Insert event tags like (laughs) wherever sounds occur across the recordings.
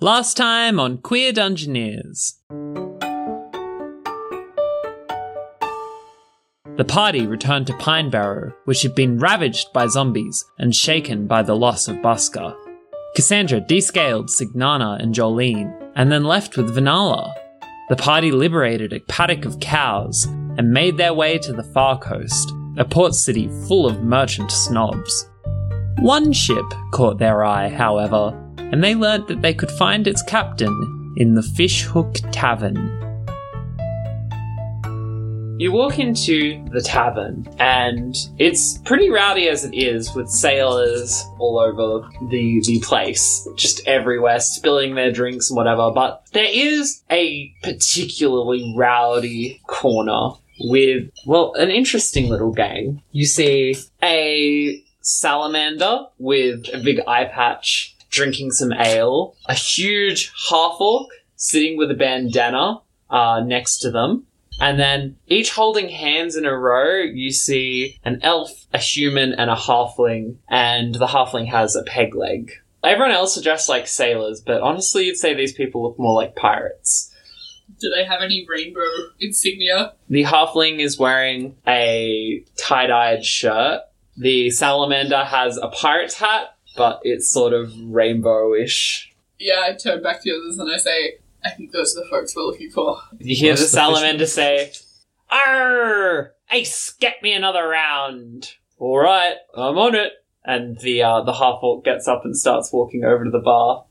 Last time on Queer Dungeoneers. The party returned to Pine Barrow, which had been ravaged by zombies and shaken by the loss of Busker. Cassandra descaled Signana and Jolene, and then left with Vanala. The party liberated a paddock of cows and made their way to the far coast, a port city full of merchant snobs. One ship caught their eye, however, and they learnt that they could find its captain in the Fishhook Tavern. You walk into the tavern, and it's pretty rowdy as it is, with sailors all over the, the place, just everywhere, spilling their drinks and whatever. But there is a particularly rowdy corner with, well, an interesting little gang. You see a salamander with a big eye patch drinking some ale, a huge half orc sitting with a bandana uh, next to them. And then each holding hands in a row, you see an elf, a human, and a halfling, and the halfling has a peg leg. Everyone else are dressed like sailors, but honestly, you'd say these people look more like pirates. Do they have any rainbow insignia? The halfling is wearing a tie dyed shirt. The salamander has a pirate's hat, but it's sort of rainbowish. Yeah, I turn back to the others and I say, I think those are the folks we're looking for. You hear What's the the salamander say, Arr! Ace, get me another round. Alright, I'm on it. And the uh, the half orc gets up and starts walking over to the bar.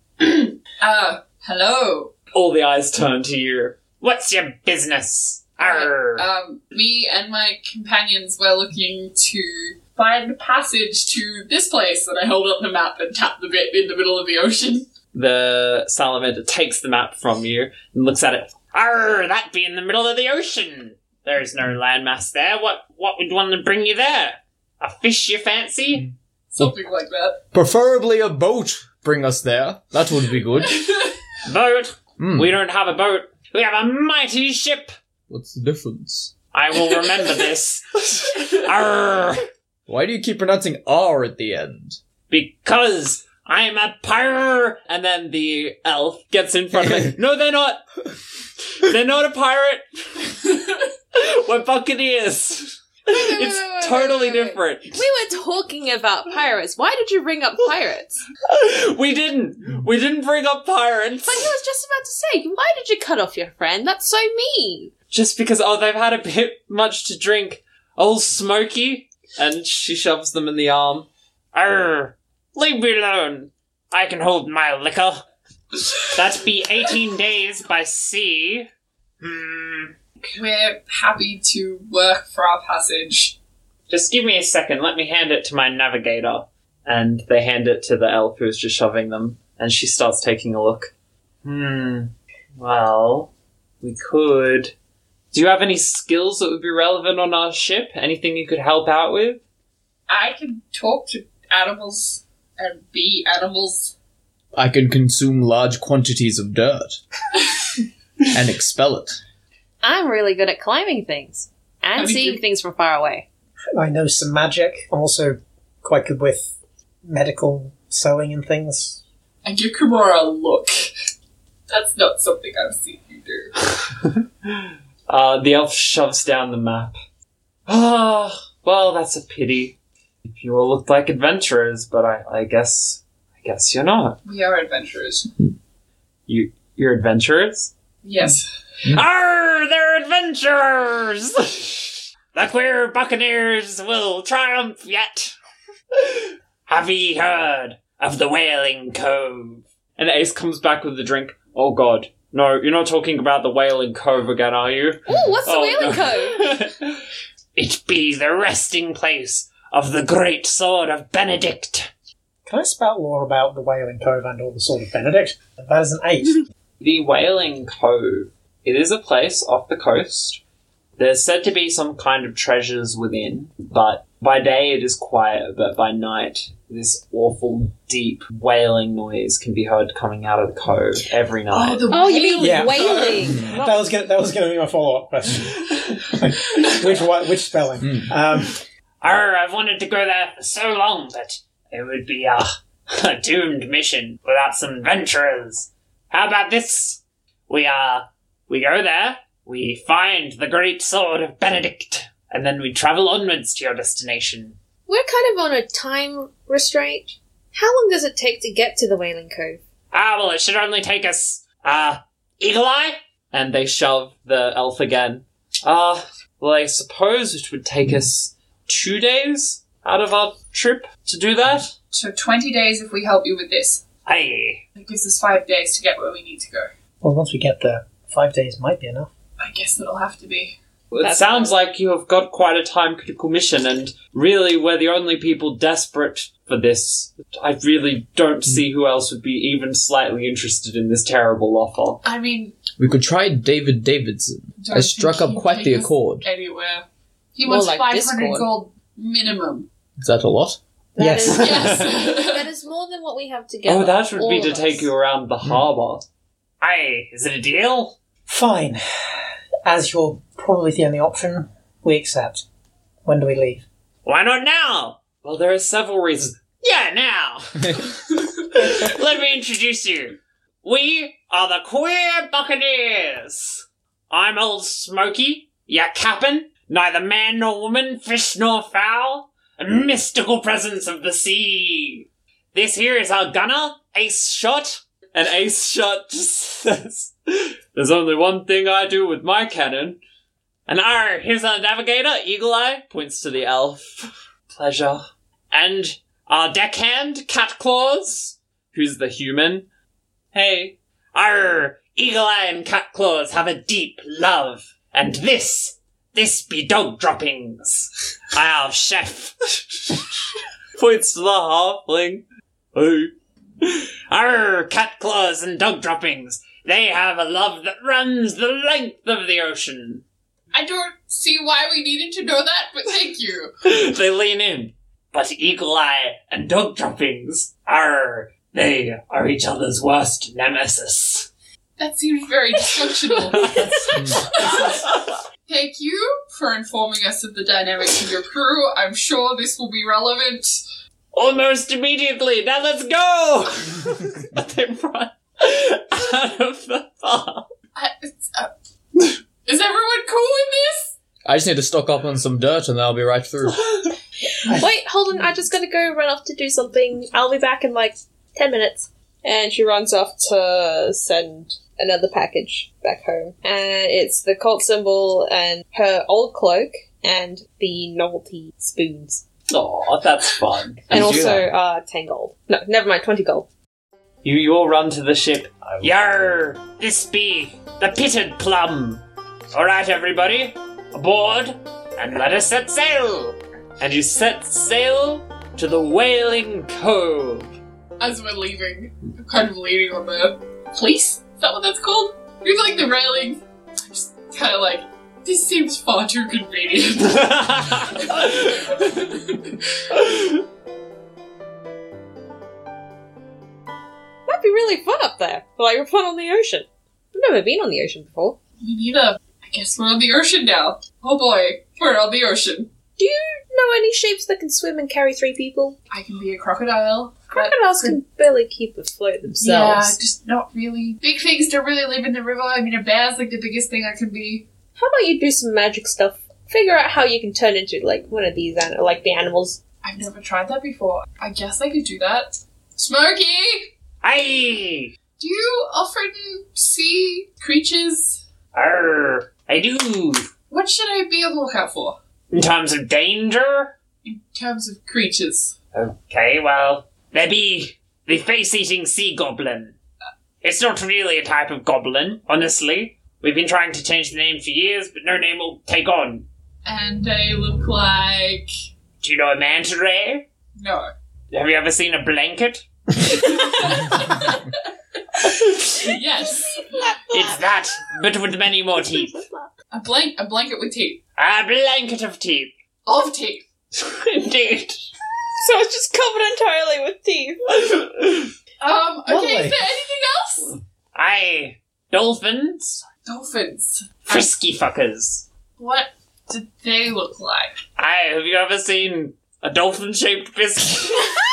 Ah, (clears throat) hello. All the eyes turn to you. What's your business? Arr! Um, me and my companions were looking to find a passage to this place, and I hold up the map and tap the bit in the middle of the ocean. the salamander takes the map from you and looks at it. Arr, that be in the middle of the ocean. There's no landmass there. What what would want to bring you there? A fish you fancy? Something like that. Preferably a boat. Bring us there. That would be good. (laughs) Boat? Hmm. We don't have a boat. We have a mighty ship. What's the difference? I will remember this. (laughs) Arr, Why do you keep pronouncing R at the end? because I'm a pirate. And then the elf gets in front of me. (laughs) No, they're not. They're not a pirate. (laughs) We're buccaneers. It's wait, wait, totally wait, wait. different. We were talking about pirates. Why did you bring up pirates? (laughs) We didn't. We didn't bring up pirates. But he was just about to say, why did you cut off your friend? That's so mean. Just because, oh, they've had a bit much to drink. Old Smokey. And she shoves them in the arm. Arr, leave me alone. I can hold my liquor. That be 18 days by sea. Hmm. We're happy to work for our passage. Just give me a second. Let me hand it to my navigator. And they hand it to the elf who's just shoving them. And she starts taking a look. Hmm. Well, we could. Do you have any skills that would be relevant on our ship? Anything you could help out with? I can talk to animals and be animals. I can consume large quantities of dirt (laughs) and expel it. I'm really good at climbing things and Have you seeing been- things from far away. I know some magic. I'm also quite good with medical sewing and things. I give Kimura a look. That's not something I've seen you do. (laughs) Uh, the elf shoves down the map. Ah, well, that's a pity. You all look like adventurers, but I, I guess, I guess you're not. We are adventurers. You, you're adventurers? Yes. Arr, they're adventurers! (laughs) the queer buccaneers will triumph yet. (laughs) Have ye heard of the Wailing Cove? And Ace comes back with the drink. Oh god. No, you're not talking about the Whaling Cove again, are you? Ooh, what's the Oh, whaling no. cove? (laughs) it be the resting place of the great sword of Benedict. Can I spout more about the Whaling Cove and all the Sword of Benedict? That is an eight. (laughs) The Whaling Cove. It is a place off the coast. There's said to be some kind of treasures within, but by day it is quiet, but by night this awful deep wailing noise can be heard coming out of the cove every night. the Oh, you mean Yeah. whaling? (laughs) that was gonna that was gonna be my follow up question. (laughs) which one- which spelling? Hmm. Um, Arr, I've wanted to go there for so long, but it would be a, (laughs) a doomed mission without some adventurers. How about this? We uh we go there, we find the great sword of Benedict, and then we travel onwards to your destination. We're kind of on a time restraint. How long does it take to get to the Whaling Cove? Ah, well, it should only take us, uh, Eagle Eye? And they shove the elf again. Ah, well, I suppose it would take us two days out of our trip to do that. So 20 days if we help you with this. Aye. That gives us five days to get where we need to go. Well, once we get there, five days might be enough. I guess it'll have to be. Well, it That's sounds like you have got quite a time critical mission, and really, we're the only people desperate for this. I really don't hmm. see who else would be even slightly interested in this terrible offer. I mean, We could try David Davidson. don't I struck think up he'd quite the take us accord. Anywhere. He More wants like 500 Discord. gold minimum. Is that a lot? That Yes. is- (laughs) Yes. that is more than what we have together. oh, that would be all to of take you around the hmm. harbour. Aye, is it a deal? Fine. As you're probably the only option, we accept. When do we leave? Why not now? Well, there are several reasons. Yeah, now! (laughs) Let me introduce you. We are the Queer Buccaneers. I'm old Smoky, ya cap'n, neither man nor woman, fish nor fowl, a mystical presence of the sea. This here is our gunner, Ace Shot. And Ace Shot just (laughs) says, There's only one thing I do with my cannon. And our, here's our navigator, Eagle Eye, points to the elf. (laughs) Pleasure. And our deckhand, Cat Claws, who's the human. Hey. Our Eagle Eye and Cat Claws have a deep love. And this, this be dog droppings. Our chef. (laughs) points to the halfling. Hey. Our cat claws and dog droppings. They have a love that runs the length of the ocean. I don't see why we needed to know that, but thank you. (laughs) they lean in. But Eagle Eye and Dog Droppings are they are each other's worst nemesis. That seems very dysfunctional. (laughs) (laughs) Thank you for informing us of the dynamics of your crew. I'm sure this will be relevant. Almost immediately. Now let's go. but they run out of the bar. I, it's, uh, is everyone cool with this? I just need to stock up on some dirt and I'll be right through. (laughs) Wait, hold on. I just gotta go run off to do something. I'll be back in like ten minutes. And she runs off to send another package back home. And it's the cult symbol and her old cloak and the novelty spoons. Oh, that's fun. And You do also that. uh, 10 gold. No, never mind, 20 gold. You you all run to the ship. Yar! This be the pitted plum. All right, everybody, aboard and let us set sail. And you set sail to the Wailing Cove. As we're leaving, I'm kind of leaning on the police. Is that what that's called? You're like the railing. I'm just kind of like, this seems far too convenient. (laughs) (laughs) That'd be really fun up there. Like, we're fun on the ocean. I've never been on the ocean before. Me neither. I guess we're on the ocean now. Oh boy, we're on the ocean. Do you know any shapes that can swim and carry three people? I can be a crocodile. Crocodiles can barely keep afloat themselves. Yeah, just not really. Big things don't really live in the river. I mean, a bear's like the biggest thing I can be. How about you do some magic stuff? Figure out how you can turn into like one of these, like the animals. I've never tried that before. I guess I could do that. Smokey! Aye! Do you often see creatures? Arr, I do. What should I be on the lookout for? In terms of danger? In terms of creatures. Okay, well, there be the face-eating sea goblin. It's not really a type of goblin, honestly. We've been trying to change the name for years, but no name will take on. And they look like. Do you know a manta ray? No. Have you ever seen a blanket? Yes. It's that, but with many more teeth. A blank a blanket with teeth. A blanket of teeth. Of teeth. (laughs) Indeed. So it's just covered entirely with teeth. Um, okay, Lovely. is there anything else? Aye. Dolphins. Dolphins. Frisky fuckers. What did they look like? Aye, have you ever seen a dolphin-shaped biscuit? (laughs)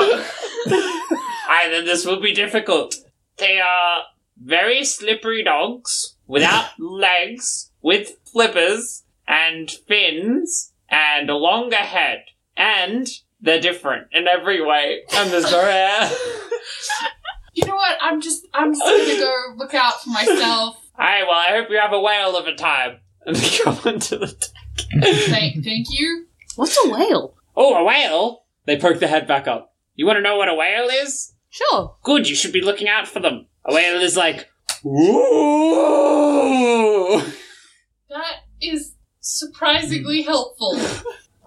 No. (laughs) Aye, Alright, then this will be difficult. They are very slippery dogs, without (laughs) legs, with flippers, and fins, and a longer head. And they're different in every way. And there's no hair. You know what? I'm just I'm just gonna go look out for myself. (laughs) Alright, well, I hope you have a whale of a time. And they go into the Thank thank you. What's a whale? Oh, a whale? They poke their head back up. You want to know what a whale is? Sure. Good, you should be looking out for them. A whale is like, ooh. That is surprisingly helpful.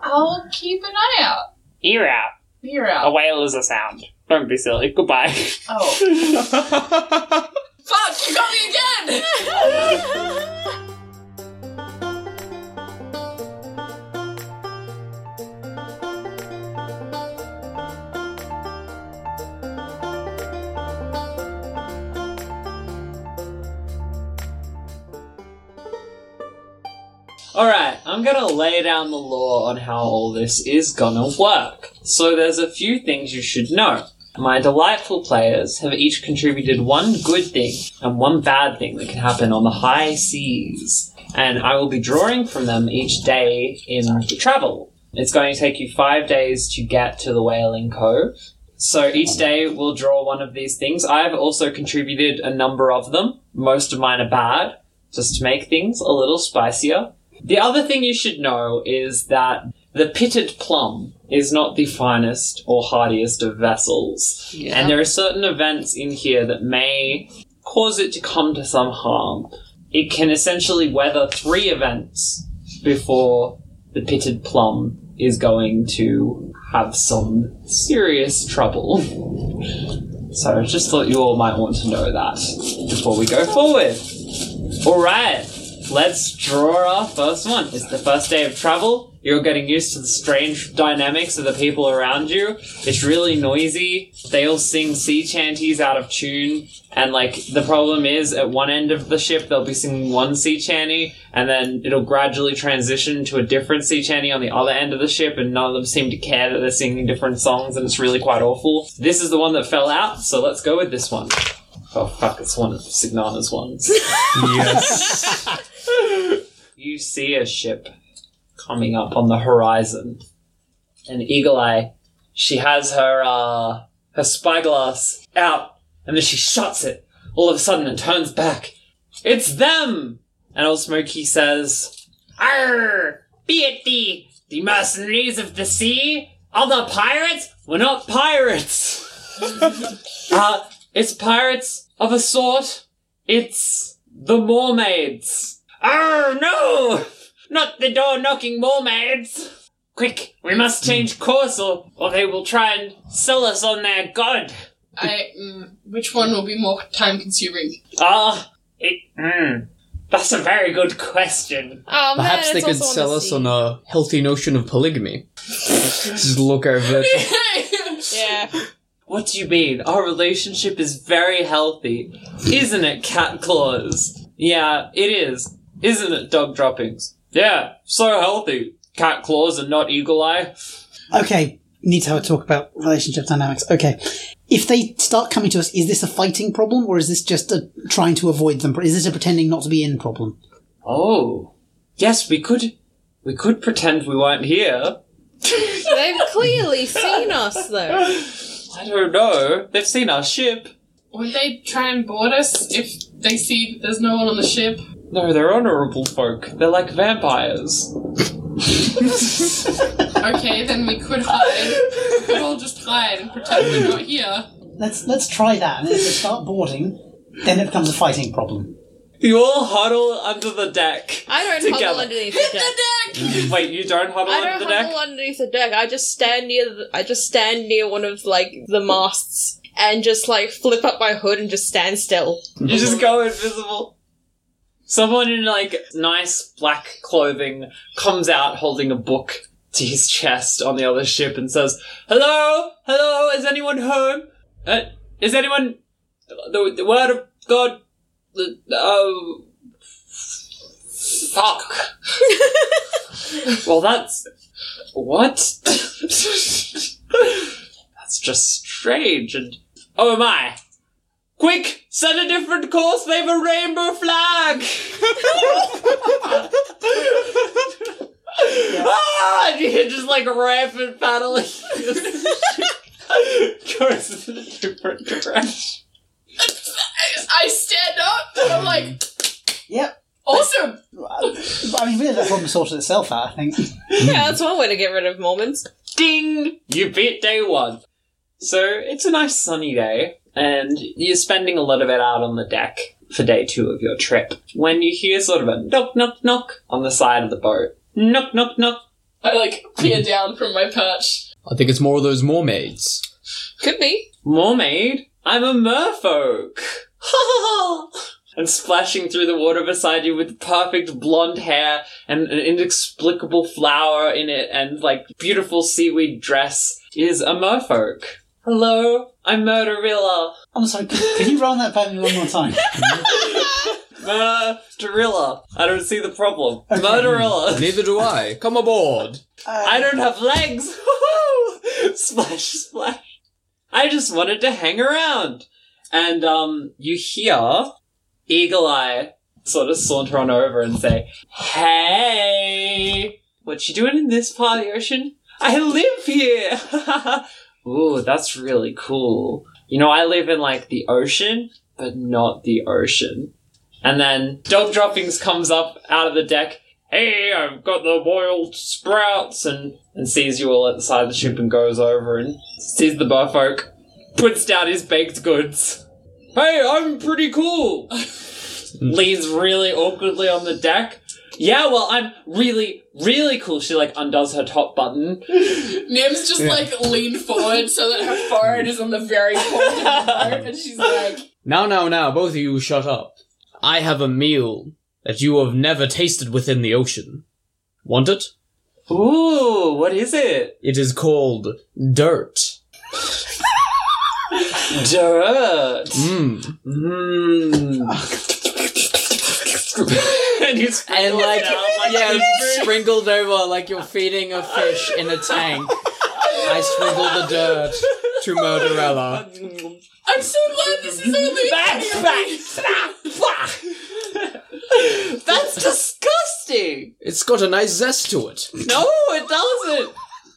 I'll keep an eye out. Ear out. Ear out. A whale is a sound. Don't be silly. Goodbye. Oh. (laughs) Fuck! You got me again! (laughs) Alright, I'm gonna lay down the law on how all this is gonna work. So there's a few things you should know. My delightful players have each contributed one good thing and one bad thing that can happen on the high seas. And I will be drawing from them each day in the travel. It's going to take you five days to get to the Whaling Cove. So each day we'll draw one of these things. I've also contributed a number of them. Most of mine are bad, just to make things a little spicier. The other thing you should know is that the pitted plum is not the finest or hardiest of vessels. And there are certain events in here that may cause it to come to some harm. It can essentially weather three events before the pitted plum is going to have some serious trouble. So I just thought you all might want to know that before we go forward. Alright, let's draw our first one. It's the first day of travel. You're getting used to the strange dynamics of the people around you. It's really noisy. They all sing sea chanties out of tune. And like the problem is at one end of the ship they'll be singing one sea chanty and then it'll gradually transition to a different sea chanty on the other end of the ship and none of them seem to care that they're singing different songs and it's really quite awful. This is the one that fell out, so let's go with this one. Oh fuck, it's one of Signana's ones. (laughs) yes. (laughs) you see a ship coming up on the horizon. And Eagle Eye, she has her uh her spyglass out, and then she shuts it all of a sudden and turns back. It's them! And old Smoky says, Arr! Be it the the mercenaries of the sea? Other pirates? We're not pirates! (laughs) uh, it's pirates of a sort. It's the mermaids. Oh no! Not the door knocking mermaids! Quick, we must change course or, or they will try and sell us on their god. I. Mm, which one will be more time consuming? Ah, it. Mm, that's a very good question. Oh man, Perhaps they it's could also sell us sea. on a healthy notion of polygamy. (laughs) Just look over it. (laughs) Yeah. What do you mean? Our relationship is very healthy. Isn't it, cat claws? Yeah, it is. Isn't it, dog droppings? Yeah, so healthy. Cat claws and not eagle eye. Okay, need to have a talk about relationship dynamics. Okay, if they start coming to us, is this a fighting problem or is this just a trying to avoid them? Is this a pretending not to be in problem? Oh. Yes, we could. We could pretend we weren't here. (laughs) They've clearly seen us though. I don't know. They've seen our ship. Would they try and board us if they see that there's no one on the ship? No, they're honorable folk. They're like vampires. Okay, then we could hide. We could all just hide and pretend we're not here. Let's let's try that. And if they start boarding, then it becomes a fighting problem. You all huddle under the deck. I don't Together. huddle underneath the deck. deck! Wait, you don't huddle I under don't the deck? huddle underneath the deck. I just stand near. The, I just stand near one of like the masts and just like flip up my hood and just stand still. You just go invisible. Someone in like nice black clothing comes out holding a book to his chest on the other ship and says, "Hello, hello, is anyone home? Uh, is anyone the, the word of God? The, oh, fuck. (laughs) well, that's what. (laughs) that's just strange and Oh my! Quick! Set a different course, they have a rainbow flag! (laughs) ah! And you hear just like rampant paddling. (laughs) Goes in a different direction. I, I stand up and I'm like, Yep. awesome. I mean, really, that problem sorted itself out, I think. Yeah, that's one way to get rid of moments. Ding! You beat day one. So it's a nice sunny day, and you're spending a lot of it out on the deck for day two of your trip. When you hear sort of a knock, knock, knock on the side of the boat. Knock, knock, knock. I like peer (laughs) down from my perch. I think it's more of those mermaids. Could be. Mermaid, I'm a merfolk. (laughs) and splashing through the water beside you with perfect blonde hair and an inexplicable flower in it and like beautiful seaweed dress is a merfolk. Hello, I'm Murderilla. I'm sorry, can, can you run that by me one more time? (laughs) Murderilla. I don't see the problem. Okay. Murderilla. Neither do I. Come aboard. I don't have legs. splash, splash. I just wanted to hang around. And, um, you hear Eagle Eye sort of saunter on over and say, Hey, what you doing in this part of the ocean? I live here. (laughs) Ooh, that's really cool. You know, I live in like the ocean, but not the ocean. And then Dog Droppings comes up out of the deck. Hey, I've got the boiled sprouts, and and sees you all at the side of the ship and goes over and sees the merfolk, puts down his baked goods. Hey, I'm pretty cool. Hmm. Leans really awkwardly on the deck. Yeah, well, I'm really, really cool. She like undoes her top button. (laughs) Nim's just like leaned forward so that her forehead is on the very point of the (laughs) boat, and she's like, Now, now, now, both of you shut up. I have a meal that you have never tasted within the ocean. Want it? Ooh, what is it? It is called dirt. Dirt. Mmm. Mmm. (laughs) and he's And like, out yeah, it's sprinkled over like you're feeding a fish in a tank. I sprinkle the dirt to Murderella. I'm so glad this is only Back, back, snap. That's disgusting. It's got a nice zest to it. No, it doesn't.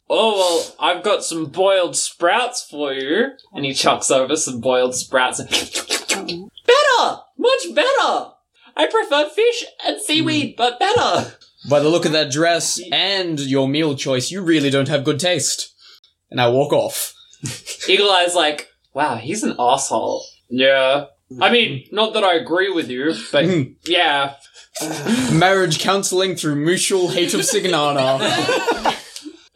Oh well, I've got some boiled sprouts for you, and he chucks over some boiled sprouts. better, much better. I prefer fish and seaweed, hmm. but better. By the look of that dress and your meal choice, you really don't have good taste. And I walk off. (laughs) Eagle Eye's like, wow, he's an asshole. Yeah. I mean, hmm. not that I agree with you, but hmm. yeah. Marriage counseling through mutual hate of Signana. (laughs)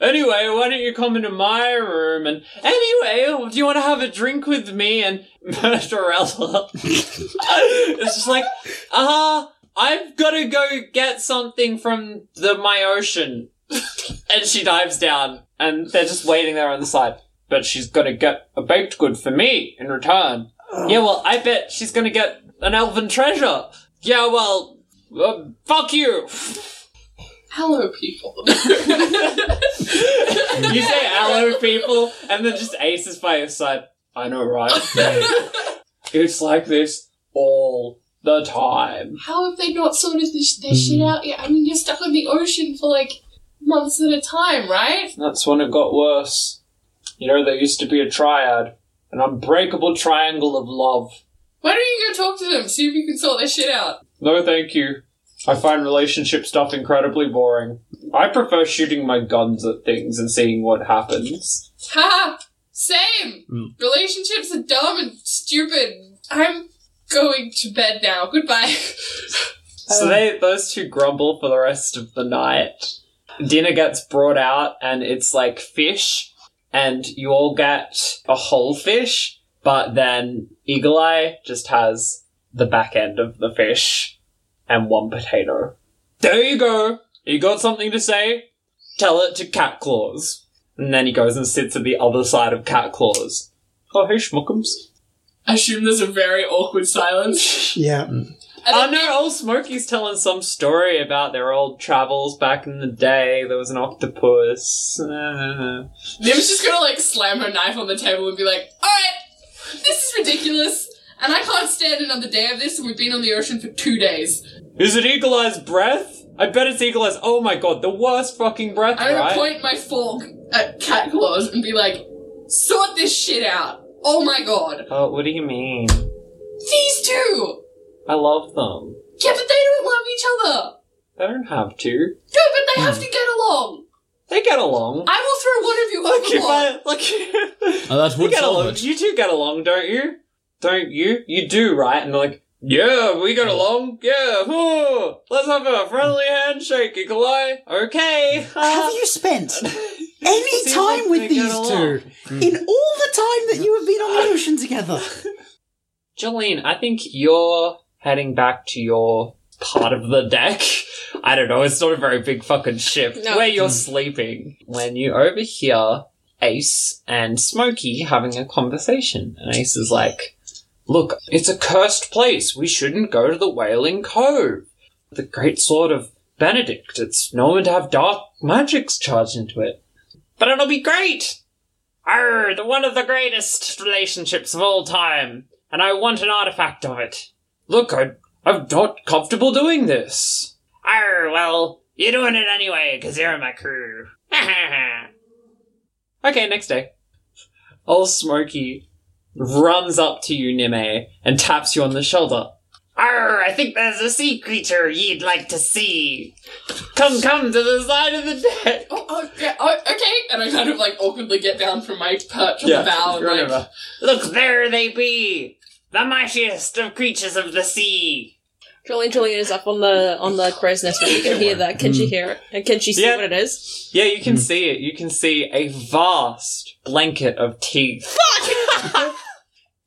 Anyway, why don't you come into my room? And anyway, do you want to have a drink with me and (laughs) Murderella? (laughs) it's just like, uh, I've got to go get something from the my ocean. (laughs) and she dives down, and they're just waiting there on the side. But she's gonna get a baked good for me in return. Yeah, well, I bet she's going to get an elven treasure. Yeah, well, uh, fuck you. Hello, people. (laughs) You say hello, people, and then just Ace is by your side. I know, right? it's like this all the time. How have they not sorted this, their shit hmm. out yet? I mean, you're stuck on the ocean for like months at a time, right? That's when it got worse. You know, there used to be a triad, an unbreakable triangle of love. Why don't you go talk to them, see if you can sort their shit out? No, thank you. I find relationship stuff incredibly boring. I prefer shooting my guns at things and seeing what happens. Haha! Same! Mm. Relationships are dumb and stupid. I'm going to bed now. Goodbye. So they those two grumble for the rest of the night. Dinner gets brought out and it's like fish, and you all get a whole fish, but then Eagle Eye just has the back end of the fish and one potato. There you go. You got something to say? Tell it to Cat Claws. And then he goes and sits at the other side of Cat Claws. Oh, hey, Schmuckums. I assume there's a very awkward silence. (laughs) Yeah. And Oh then old Smokey's telling some story about their old travels back in the day. There was an octopus. Uh, Nim's just gonna like slam her knife on the table and be like, alright! this is ridiculous. And I can't stand another day of this, and we've been on the ocean for two days. Is it Eagle Eye's breath? I bet it's Eagle Eye's. Oh my god, the worst fucking breath, I'm gonna right? point my fork at Cat Claws and be like, sort this shit out. Oh my god. Oh, what do you mean? These two! I love them. Yeah, but they don't love each other. They don't have to. No, but they have hmm. to get along. They get along. I will throw one of you Look, if overboard. I, look, (laughs) Oh, that you would get solve along. it. You two get along, don't you? Don't you? You do, right? And they're like, yeah, we get along. Yeah, oh, let's have a friendly handshake, Eagle Eye. Okay. (laughs) Have you spent (laughs) any time like with these along. two hmm. in all the time that you have been on the (laughs) ocean together? Jolene, I think you're heading back to your part of the deck. I don't know, it's not a very big fucking ship No. where you're sleeping. When you overhear Ace and Smokey having a conversation, and Ace is like, Look, it's a cursed place. We shouldn't go to the Wailing Cove. The great sword of Benedict. It's known to have dark magics charged into it. But it'll be great! Arr, the one of the greatest relationships of all time, and I want an artifact of it. Look, I, I'm not comfortable doing this. Arr, well, you're doing it anyway, because you're in my crew. (laughs) okay, next day. All Smokey runs up to you, Nime, and taps you on the shoulder. Arr, I think there's a sea creature you'd like to see. Come, come to the side of the deck. Oh, oh, yeah, oh, okay. And I kind of like awkwardly get down from my perch on the bow and like, remember. Look, there they be, the mightiest of creatures of the sea. Jolene Jolene is up on the on the crow's nest. You can hear (laughs) that. Can she mm. hear it? And can she see Yeah. what it is? Yeah, you can mm. see it. You can see a vast blanket of teeth. (laughs)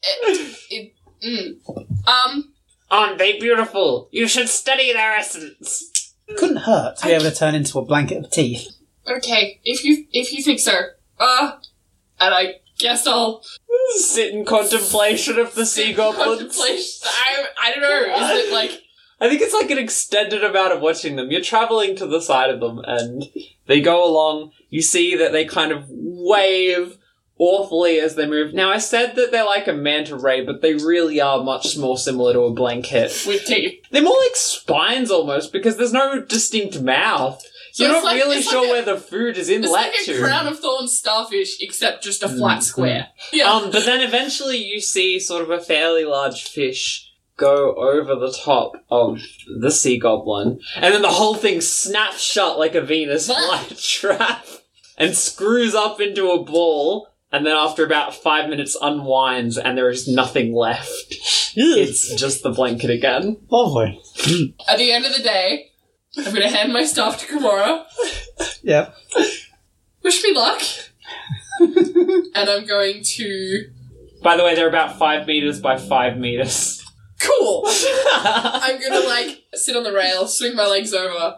it, it, mm. Um, Aren't they beautiful? You should study their essence. Couldn't hurt to be able to turn into a blanket of teeth. okay, if you if you think so, uh, and I guess I'll Sit in contemplation of the sea goblins. Contemplation. I I don't know. Is it (laughs) like I think it's like an extended amount of watching them. You're traveling to the side of them and they go along. You see that they kind of wave awfully as they move. Now, I said that they're like a manta ray, but they really are much more similar to a blanket. with teeth? They're more like spines almost because there's no distinct mouth. So You're not like- really sure like a- where the food is in It's like a to. crown of thorns starfish, except just a flat square. (laughs) Yeah. Um, but then eventually you see sort of a fairly large fish go over the top of the sea goblin, and then the whole thing snaps shut like a Venus fly trap (laughs) and screws up into a ball, and then after about five minutes unwinds, and there is nothing left. It's just the blanket again. Lovely. At the end of the day, I'm gonna hand my stuff to Kimura. Yep. Wish me luck. (laughs) and I'm going to. By the way, they're about five meters by five meters. Cool! (laughs) I'm gonna, like, sit on the rail, swing my legs over.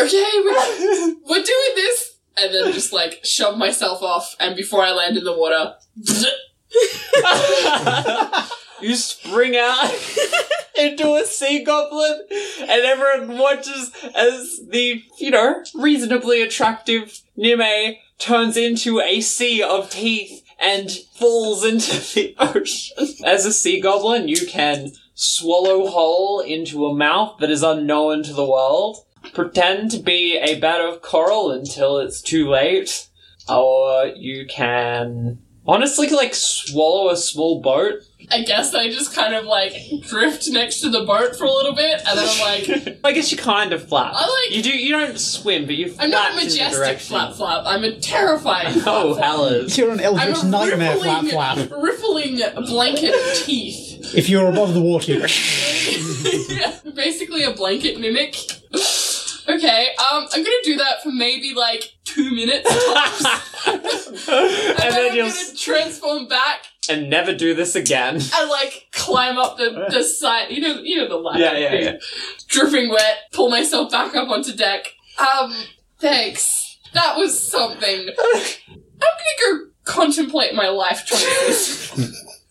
Okay, we're, we're doing this! And then just, like, shove myself off, and before I land in the water. (laughs) you spring out (laughs) into a sea goblin, and everyone watches as the, you know, reasonably attractive Nime turns into a sea of teeth and falls into (laughs) the ocean. As a sea goblin, you can swallow whole into a mouth that is unknown to the world, pretend to be a bed of coral until it's too late, or you can honestly like swallow a small boat I guess I just kind of, like, drift next to the boat for a little bit, and then I'm like, (laughs) I guess you kind of flap. I like- you do. You don't swim, but you. Flap I'm not a in the majestic direction. flap flap, I'm a terrifying (laughs) flap Oh, flap. hellas. You're an I'm a nightmare flap rippling, flap. rippling blanket of teeth. If you're above the water, you (laughs) yeah, basically a blanket mimic. Okay, um, I'm gonna do that for maybe like two minutes tops. (laughs) and, and then, then I'm you'll gonna s- transform back and never do this again. (laughs) and like climb up the, the side. You know, you know the ladder. Yeah, yeah, thing. yeah. Dripping wet, pull myself back up onto deck. Um, thanks. That was something. (laughs) I'm gonna go contemplate my life choices.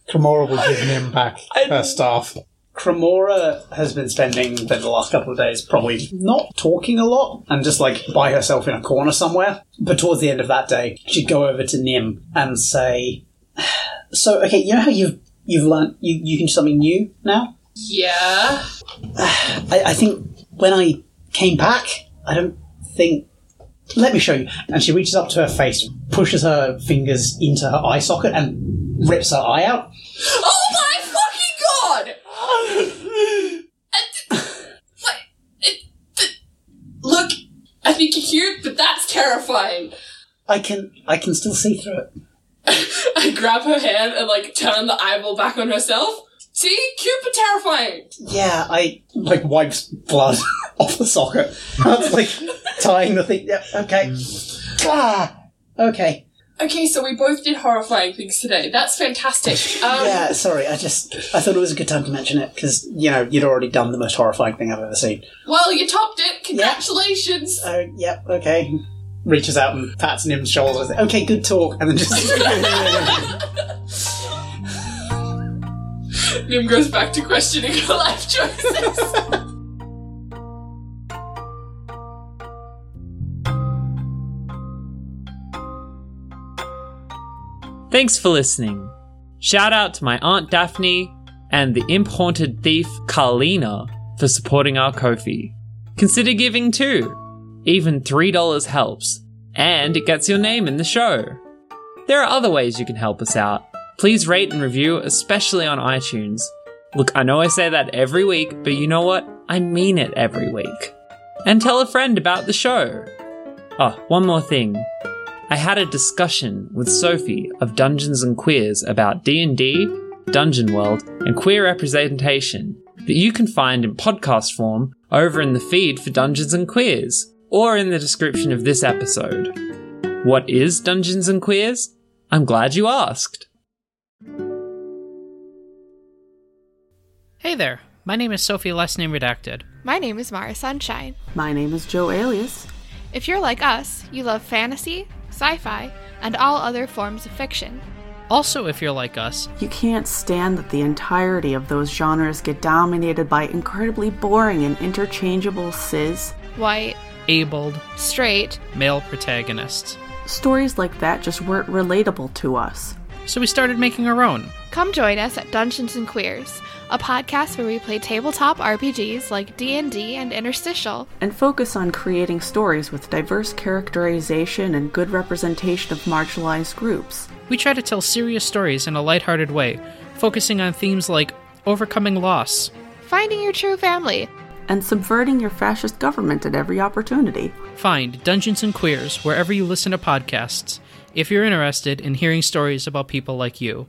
Cremora will give Nim back I- her staff. Cremora has been spending the last couple of days probably not talking a lot and just like by herself in a corner somewhere. But towards the end of that day, she'd go over to Nim and say, (sighs) So, okay, you know how you've you've learned you, you can do something new now? Yeah. (sighs) I, I think when I came back, I don't think. Let me show you. And she reaches up to her face, pushes her fingers into her eye socket, and rips her eye out. (gasps) (gasps) Oh my fucking god! And- what? It- th- Look, I think you're cute, but that's terrifying. I can I can still see through it. (laughs) I grab her hand and like turn the eyeball back on herself. See, cute but terrifying. Yeah, I like wipes blood (laughs) off the socket. (laughs) That's like tying the thing. Yeah, okay. Ah, okay. Okay, so we both did horrifying things today. That's fantastic. Um, Yeah, sorry. I just I thought it was a good time to mention it because you know you'd already done the most horrifying thing I've ever seen. Well, you topped it. Congratulations. Oh, yep, okay. Reaches out and pats Nim's shoulders. Okay, good talk, and then just (laughs) Nim goes back to questioning her life choices. (laughs) Thanks for listening. Shout out to my Aunt Daphne and the imp haunted thief Carlina for supporting our Ko-fi. Consider giving too. Even $3 helps, and it gets your name in the show. There are other ways you can help us out. Please rate and review, especially on iTunes. Look, I know I say that every week, but you know what? I mean it every week. And tell a friend about the show. Oh, one more thing. I had a discussion with Sophie of Dungeons and Queers about D&D, Dungeon World, and queer representation that you can find in podcast form over in the feed for Dungeons and Queers or in the description of this episode. What is Dungeons and Queers? I'm glad you asked. Hey there, my name is Sophie, last name redacted. My name is Mara Sunshine. My name is Joe Alias. If you're like us, you love fantasy, sci fi, and all other forms of fiction. Also, if you're like us, You can't stand that the entirety of those genres get dominated by incredibly boring and interchangeable cis. White, abled, straight, male protagonists. Stories like that just weren't relatable to us. So we started making our own. come join us at Dungeons and Queers, a podcast where we play tabletop RPGs like D&D and Interstitial. And focus on creating stories with diverse characterization and good representation of marginalized groups. We try to tell serious stories in a lighthearted way, focusing on themes like overcoming loss, Finding your true family. And subverting your fascist government at every opportunity. Find Dungeons and Queers wherever you listen to podcasts if you're interested in hearing stories about people like you.